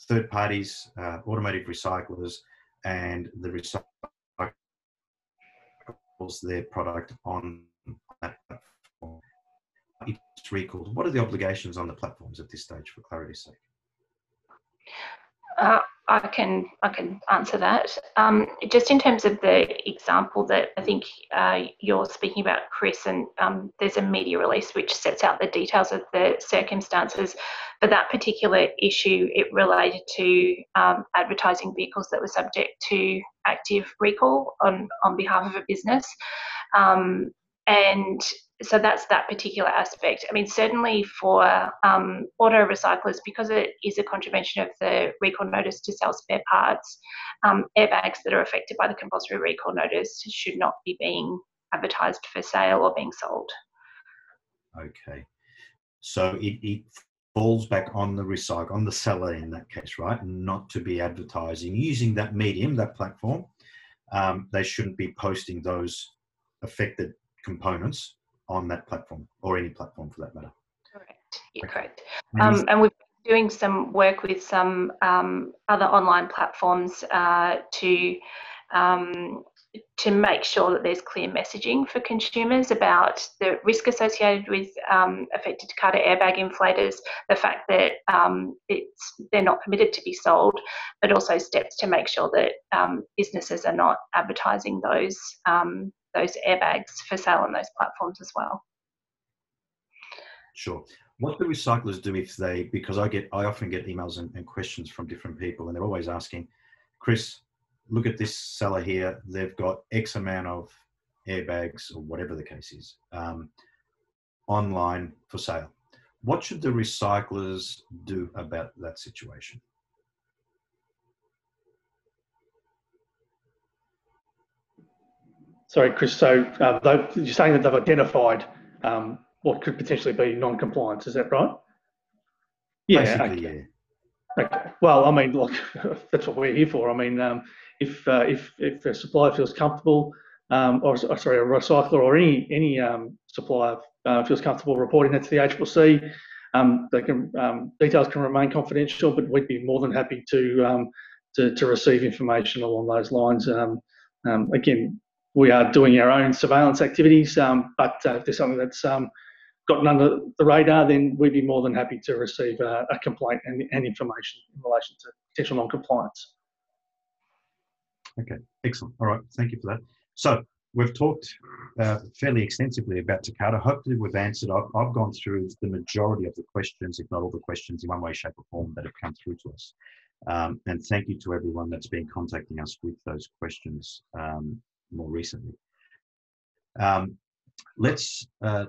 third parties, uh, automotive recyclers, and the recycles their product on that platform. It's recalled. What are the obligations on the platforms at this stage, for clarity's sake? Uh, I can I can answer that. Um, just in terms of the example that I think uh, you're speaking about, Chris, and um, there's a media release which sets out the details of the circumstances. For that particular issue, it related to um, advertising vehicles that were subject to active recall on on behalf of a business, um, and so that's that particular aspect. I mean, certainly for um, auto recyclers, because it is a contravention of the recall notice to sell spare parts, um, airbags that are affected by the compulsory recall notice should not be being advertised for sale or being sold. Okay, so it, it falls back on the recycle on the seller in that case, right? Not to be advertising using that medium, that platform. Um, they shouldn't be posting those affected components on that platform or any platform for that matter. Correct. Yeah, correct. Um, and we've been doing some work with some um, other online platforms uh, to um, to make sure that there's clear messaging for consumers about the risk associated with um, affected Takata airbag inflators, the fact that um, it's they're not permitted to be sold, but also steps to make sure that um, businesses are not advertising those um, those airbags for sale on those platforms as well. Sure. What do recyclers do if they, because I get, I often get emails and, and questions from different people and they're always asking, Chris, look at this seller here. They've got X amount of airbags or whatever the case is um, online for sale. What should the recyclers do about that situation? Sorry, Chris. So uh, you're saying that they've identified um, what could potentially be non-compliance. Is that right? Yeah. Basically, okay. yeah. Okay. Well, I mean, look, that's what we're here for. I mean, um, if uh, if if a supplier feels comfortable, um, or sorry, a recycler or any any um, supplier uh, feels comfortable reporting that to the ACCC, um, they can um, details can remain confidential, but we'd be more than happy to um, to, to receive information along those lines. again, we are doing our own surveillance activities, um, but uh, if there's something that's um, gotten under the radar, then we'd be more than happy to receive a, a complaint and, and information in relation to potential non-compliance. Okay, excellent. All right, thank you for that. So we've talked uh, fairly extensively about Takata. Hopefully, we've answered. I've, I've, gone through the majority of the questions, if not all the questions, in one way, shape, or form that have come through to us. Um, and thank you to everyone that's been contacting us with those questions um, more recently. Um, let's uh,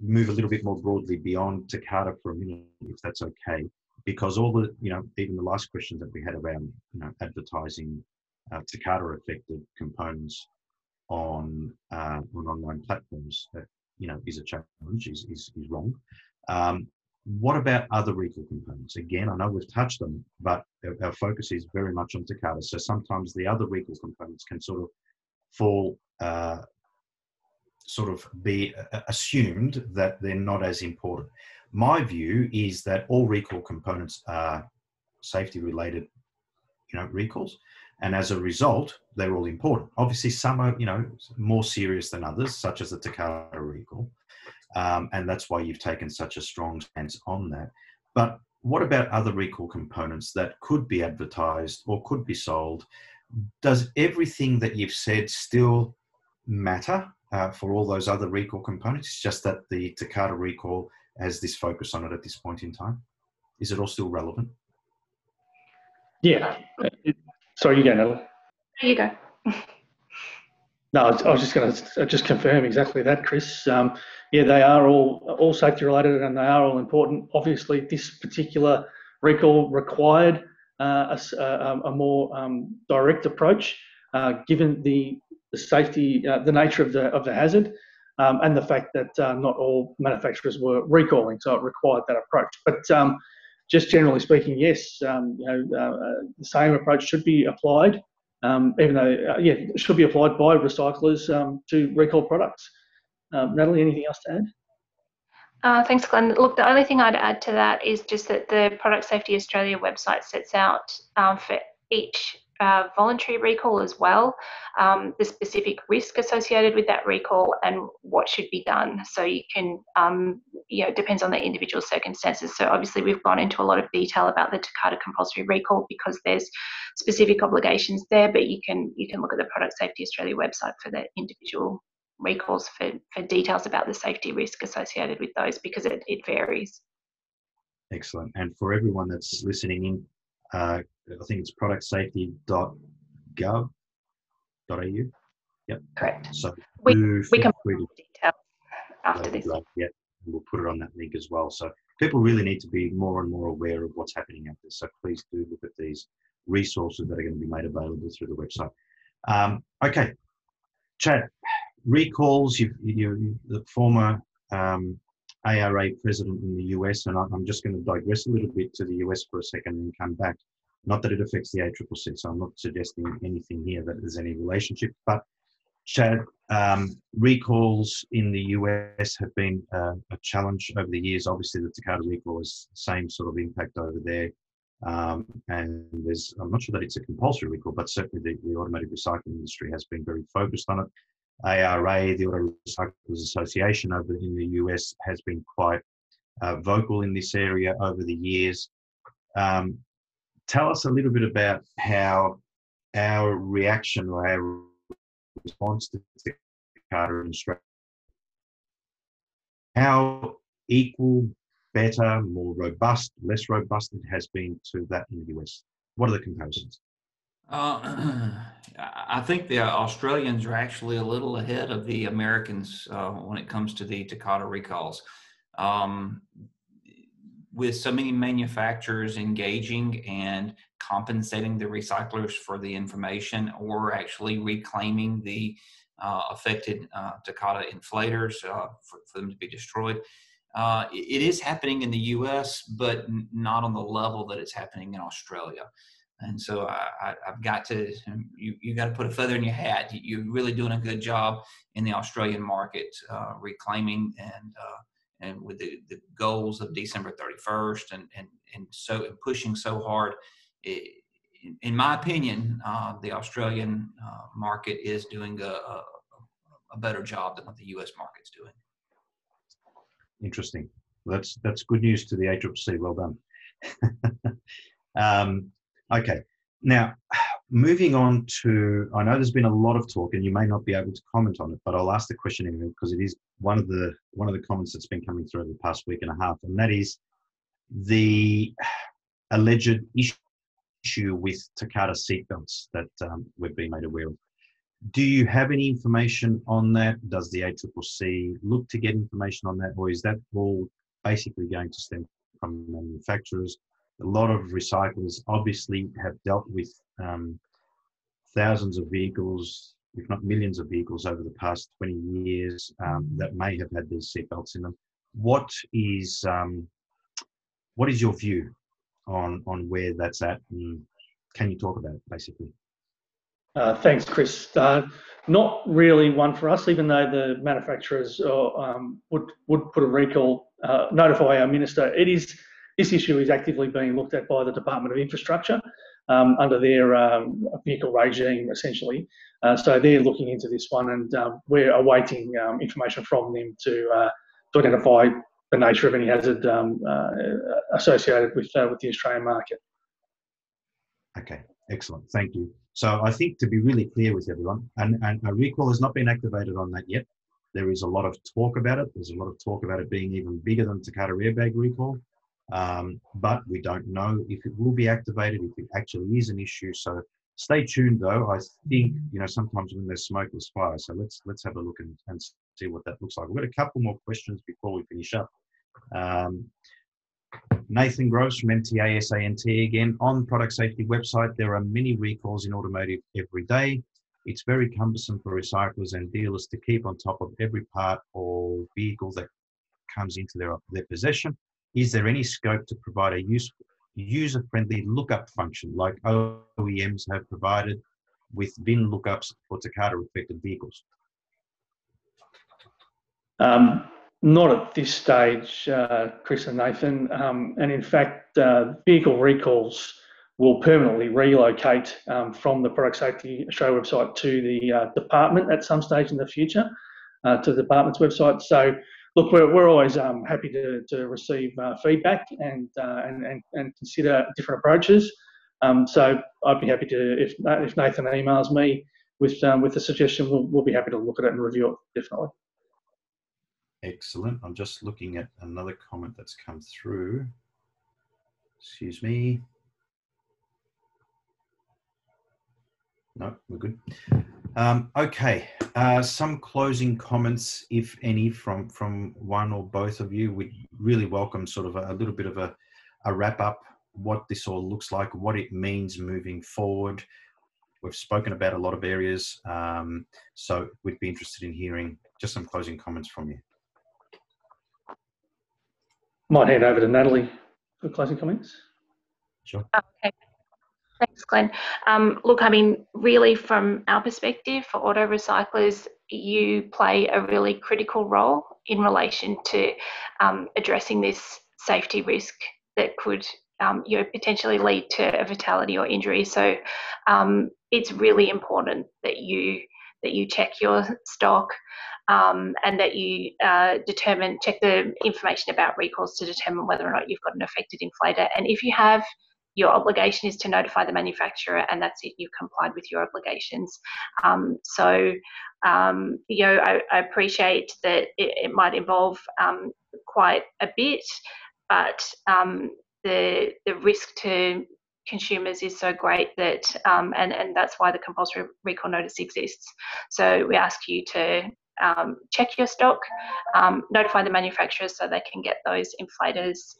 move a little bit more broadly beyond Takata for a minute, if that's okay, because all the, you know, even the last questions that we had around, you know, advertising uh, Takata affected components on uh, on online platforms, that, you know, is a challenge, is, is, is wrong. Um, what about other recall components? Again, I know we've touched them, but our, our focus is very much on Takata. So sometimes the other recall components can sort of fall uh, sort of be uh, assumed that they're not as important. My view is that all recall components are safety related, you know, recalls, and as a result, they're all important. Obviously, some are, you know, more serious than others, such as the Takata recall, um, and that's why you've taken such a strong stance on that. But what about other recall components that could be advertised or could be sold? Does everything that you've said still matter? uh, for all those other recall components. It's just that the Takata recall has this focus on it at this point in time. Is it all still relevant? Yeah. Sorry, you go, Natalie. There you go. no, I was just going to just confirm exactly that, Chris. Um, yeah, they are all all safety related and they are all important. Obviously, this particular recall required a, a, a, more um, direct approach, uh, given the the safety, uh, the nature of the of the hazard, um, and the fact that uh, not all manufacturers were recalling, so it required that approach. But um, just generally speaking, yes, um, you know, uh, uh the same approach should be applied, um, even though uh, yeah, it should be applied by recyclers um, to recall products. Um, Natalie, anything else to add? Uh, thanks, Glenn. Look, the only thing I'd add to that is just that the Product Safety Australia website sets out um, for each uh, voluntary recall as well, um, the specific risk associated with that recall and what should be done. So you can, um, you know, it depends on the individual circumstances. So obviously we've gone into a lot of detail about the Takata compulsory recall because there's specific obligations there, but you can you can look at the Product Safety Australia website for the individual recalls for, for details about the safety risk associated with those because it, it varies. Excellent. And for everyone that's listening in, uh, I think it's productsafety.gov.au. Yep. Correct. So we, we can put details after this. Right. Yeah, we'll put it on that link as well. So people really need to be more and more aware of what's happening out there. So please do look at these resources that are going to be made available through the website. Um, okay, Chad, recalls. You, you, the former um, ARA president in the US, and I'm just going to digress a little bit to the US for a second and come back. Not that it affects the ACCC, so I'm not suggesting anything here that there's any relationship, but Chad, um, recalls in the US have been uh, a challenge over the years. Obviously, the Takata recall has the same sort of impact over there. Um, and there's, I'm not sure that it's a compulsory recall, but certainly the, the automotive recycling industry has been very focused on it. ARA, the Auto Recyclers Association over in the US, has been quite uh, vocal in this area over the years. Um, tell us a little bit about how our reaction or our response to the Takata in Australia, how equal, better, more robust, less robust it has been to that in the US. What are the comparisons? Uh, I think the Australians are actually a little ahead of the Americans uh, when it comes to the Takata recalls. Um, with so many manufacturers engaging and compensating the recyclers for the information or actually reclaiming the uh, affected uh, Takata inflators uh, for, for, them to be destroyed. Uh, it is happening in the US, but not on the level that it's happening in Australia. And so I, have got to, you, you got to put a feather in your hat. You're really doing a good job in the Australian market, uh, reclaiming and, uh, and with the, the goals of December 31st and, and, and so and pushing so hard. It, in my opinion, uh, the Australian uh, market is doing a, a, a better job than what the U.S. market's doing. interesting. That's that's good news to the ACCC. Well done. um, okay, now moving on to, I know there's been a lot of talk, and you may not be able to comment on it, but I'll ask the question anyway because it is one of the one of the comments that's been coming through over the past week and a half, and that is the alleged issue with Takata seatbelts that um, we've been made aware of. Do you have any information on that? Does the ACCC look to get information on that, or is that all basically going to stem from manufacturers? A lot of recyclers obviously have dealt with um, thousands of vehicles, if not millions of vehicles, over the past 20 years um, that may have had these seatbelts in them. What is um, what is your view on on where that's at, and can you talk about it basically? Uh, thanks, Chris. Uh, not really one for us, even though the manufacturers uh, um, would would put a recall, uh, notify our minister. It is this issue is actively being looked at by the Department of Infrastructure um, under their um, vehicle regime, essentially. Uh, so they're looking into this one, and um, we're awaiting um, information from them to uh, to identify the nature of any hazard um, associated with with the Australian market. Okay, excellent. Thank you. So I think to be really clear with everyone, and, and a recall has not been activated on that yet. There is a lot of talk about it. There's a lot of talk about it being even bigger than Takata airbag recall, um, but we don't know if it will be activated, if it actually is an issue. So stay tuned, though. I think you know sometimes when there's smoke, there's fire. So let's let's have a look and, and see what that looks like. We've got a couple more questions before we finish up. Um, Nathan Gross from MTA SANT again. On product safety website, there are many recalls in automotive every day. It's very cumbersome for recyclers and dealers to keep on top of every part or vehicle that comes into their, their possession. Is there any scope to provide a useful, user-friendly lookup function like OEMs have provided with VIN lookups for Takata affected vehicles? Um, not at this stage, uh, Chris and Nathan. Um, and in fact, uh, vehicle recalls will permanently relocate um, from the Product Safety Australia website to the uh, department at some stage in the future, uh, to the department's website. So, look, we're, we're always um, happy to, to receive uh, feedback and, uh, and, and, and consider different approaches. Um, so, I'd be happy to, if, if Nathan emails me with, um, with a suggestion, we'll, we'll be happy to look at it and review it, definitely. Excellent. I'm just looking at another comment that's come through. Excuse me. No, we're good. Um, okay, uh, some closing comments, if any, from from one or both of you. We really welcome sort of a, a little bit of a, a wrap up, what this all looks like, what it means moving forward. We've spoken about a lot of areas, um, so we'd be interested in hearing just some closing comments from you. Might hand over to Natalie for closing comments. Sure. Okay. Thanks, Glenn. Um, look, I mean, really, from our perspective, for auto recyclers, you play a really critical role in relation to um, addressing this safety risk that could um, you know, potentially lead to a fatality or injury. So um, it's really important that you that you check your stock, um, and that you uh, determine, check the information about recalls to determine whether or not you've got an affected inflator. And if you have, your obligation is to notify the manufacturer, and that's it, you've complied with your obligations. Um, so, um, you know, I, I, appreciate that it, it might involve um, quite a bit, but um, the, the risk to consumers is so great that um, and and that's why the compulsory recall notice exists so we ask you to um, check your stock, notify the manufacturers so they can get those inflators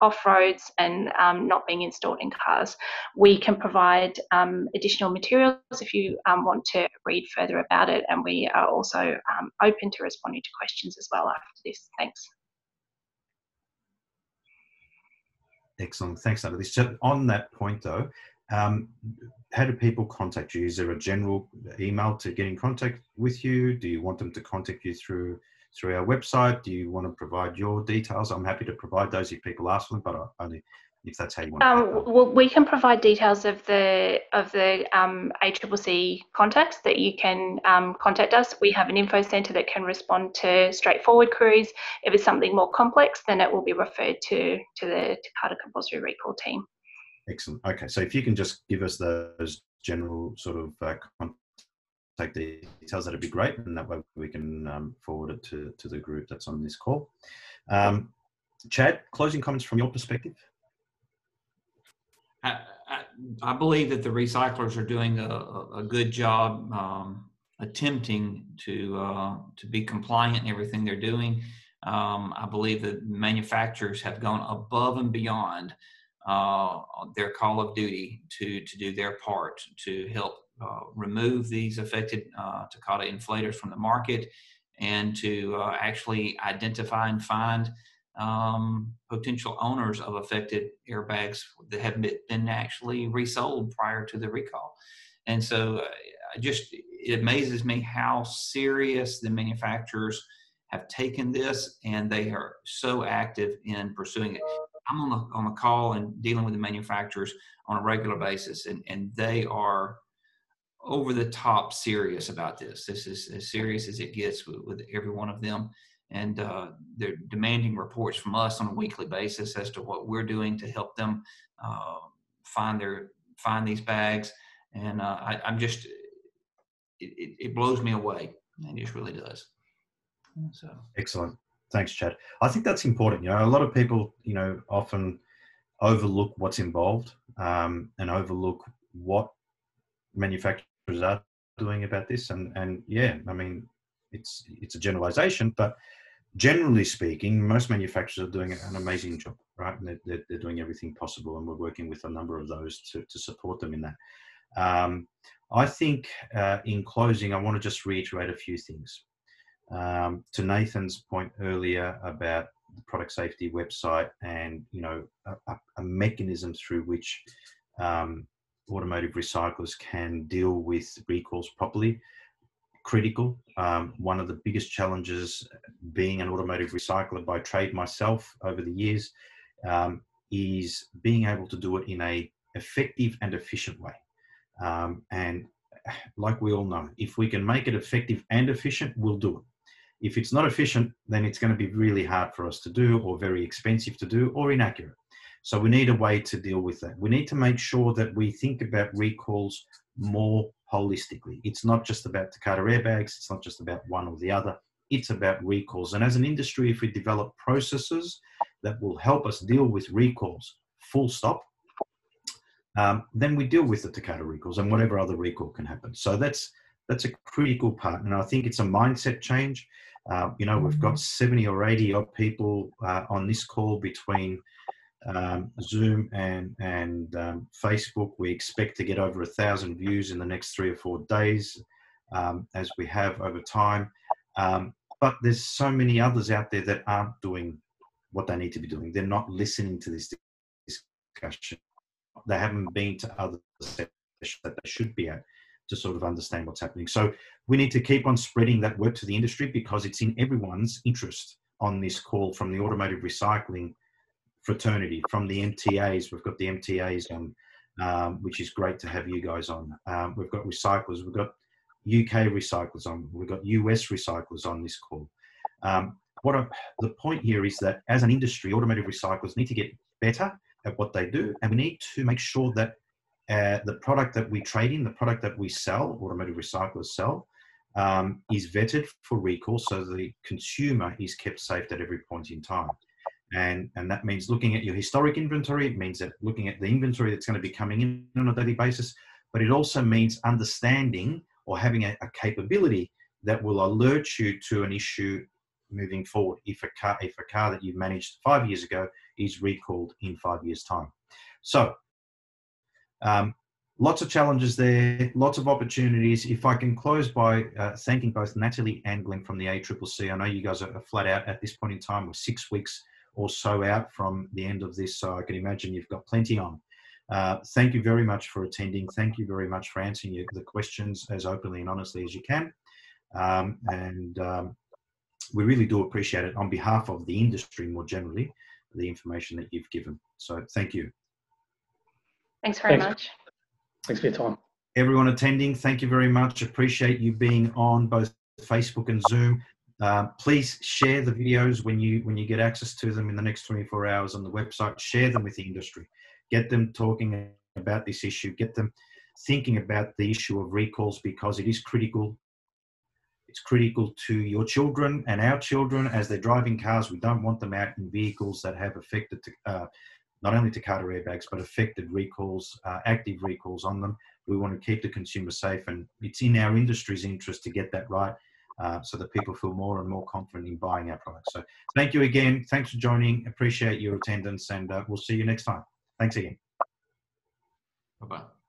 off roads and um, not being installed in cars. We can provide um, additional materials if you um, want to read further about it, and we are also open to responding to questions as well after this. Thanks. Excellent. Thanks, Natalie. So on that point, though, um, how do people contact you? Is there a general email to get in contact with you? Do you want them to contact you through through our website? Do you want to provide your details? I'm happy to provide those if people ask for them, but I only if that's how you want. Um, well, we can provide details of the of the um, ACCC contacts that you can um, contact us. We have an info centre that can respond to straightforward queries. If it's something more complex, then it will be referred to to the Takata compulsory recall team. Excellent. Okay, so if you can just give us those general sort of uh, contact details, that'd be great, and that way we can um, forward it to to the group that's on this call. Um, Chad, closing comments from your perspective. I, I, believe that the recyclers are doing a, a good job um, attempting to uh, to be compliant in everything they're doing. Um, I believe that manufacturers have gone above and beyond uh, their call of duty to to do their part to help remove these affected uh, Takata inflators from the market and to uh, actually identify and find um, potential owners of affected airbags that have been actually resold prior to the recall. And so uh, just, it amazes me how serious the manufacturers have taken this and they are so active in pursuing it. I'm on the, on the call and dealing with the manufacturers on a regular basis and, and they are over the top serious about this. This is as serious as it gets with, with every one of them and uh, they're demanding reports from us on a weekly basis as to what we're doing to help them uh, find their find these bags. And uh, I, am just it, it, blows me away. It just really does. So excellent. Thanks, Chad. I think that's important. You know, a lot of people, you know, often overlook what's involved um, and overlook what manufacturers are doing about this. And and yeah, I mean, it's it's a generalization, but generally speaking, most manufacturers are doing an amazing job, right? And they're, they're, doing everything possible, and we're working with a number of those to, to support them in that. Um, I think uh, in closing, I want to just reiterate a few things. Um, to Nathan's point earlier about the product safety website and you know a, a mechanism through which um, automotive recyclers can deal with recalls properly critical. Um, one of the biggest challenges, being an automotive recycler by trade myself over the years, um, is being able to do it in a effective and efficient way. Um, and like we all know, if we can make it effective and efficient, we'll do it. If it's not efficient, then it's going to be really hard for us to do, or very expensive to do, or inaccurate. So we need a way to deal with that. We need to make sure that we think about recalls more holistically. It's not just about Takata airbags, it's not just about one or the other, it's about recalls. And as an industry, if we develop processes that will help us deal with recalls, full stop, um, then we deal with the Takata recalls and whatever other recall can happen. So that's that's a critical part, and I think it's a mindset change. Uh, you know, we've got 70 or 80 odd people uh, on this call between um, Zoom and and um, Facebook. We expect to get over a thousand views in the next three or four days, um, as we have over time. Um, but there's so many others out there that aren't doing what they need to be doing. They're not listening to this discussion. They haven't been to other sessions that they should be at to sort of understand what's happening. So we need to keep on spreading that word to the industry because it's in everyone's interest on this call from the automotive recycling fraternity from the MTAs. We've got the MTAs on, um, which is great to have you guys on. Um, we've got recyclers. We've got UK recyclers on. We've got US recyclers on this call. Um, what I, the point here is that as an industry, automotive recyclers need to get better at what they do, and we need to make sure that uh, the product that we trade in, the product that we sell, automotive recyclers sell, um, is vetted for recall so the consumer is kept safe at every point in time. And, and that means looking at your historic inventory. It means that looking at the inventory that's going to be coming in on a daily basis. But it also means understanding or having a, a capability that will alert you to an issue moving forward if a car if a car that you managed five years ago is recalled in five years time so um, lots of challenges there lots of opportunities if i can close by uh, thanking both natalie and glenn from the ACCC i know you guys are flat out at this point in time we're six weeks or so out from the end of this. So I can imagine you've got plenty on. Uh, thank you very much for attending. Thank you very much for answering the questions as openly and honestly as you can. Um, and um, we really do appreciate it on behalf of the industry more generally. the information that you've given. So thank you. Thanks very Thanks. much. Thanks for your time. Everyone attending, thank you very much. Appreciate you being on both Facebook and Zoom. Uh, please share the videos when you when you get access to them in the next 24 hours on the website. Share them with the industry. Get them talking about this issue. Get them thinking about the issue of recalls because it is critical. It's critical to your children and our children as they're driving cars. We don't want them out in vehicles that have affected uh, not only Takata airbags but affected recalls, uh, active recalls on them. We want to keep the consumer safe, and it's in our industry's interest to get that right. Uh, so that people feel more and more confident in buying our products. So, thank you again. Thanks for joining. Appreciate your attendance, and uh, we'll see you next time. Thanks again. Bye bye.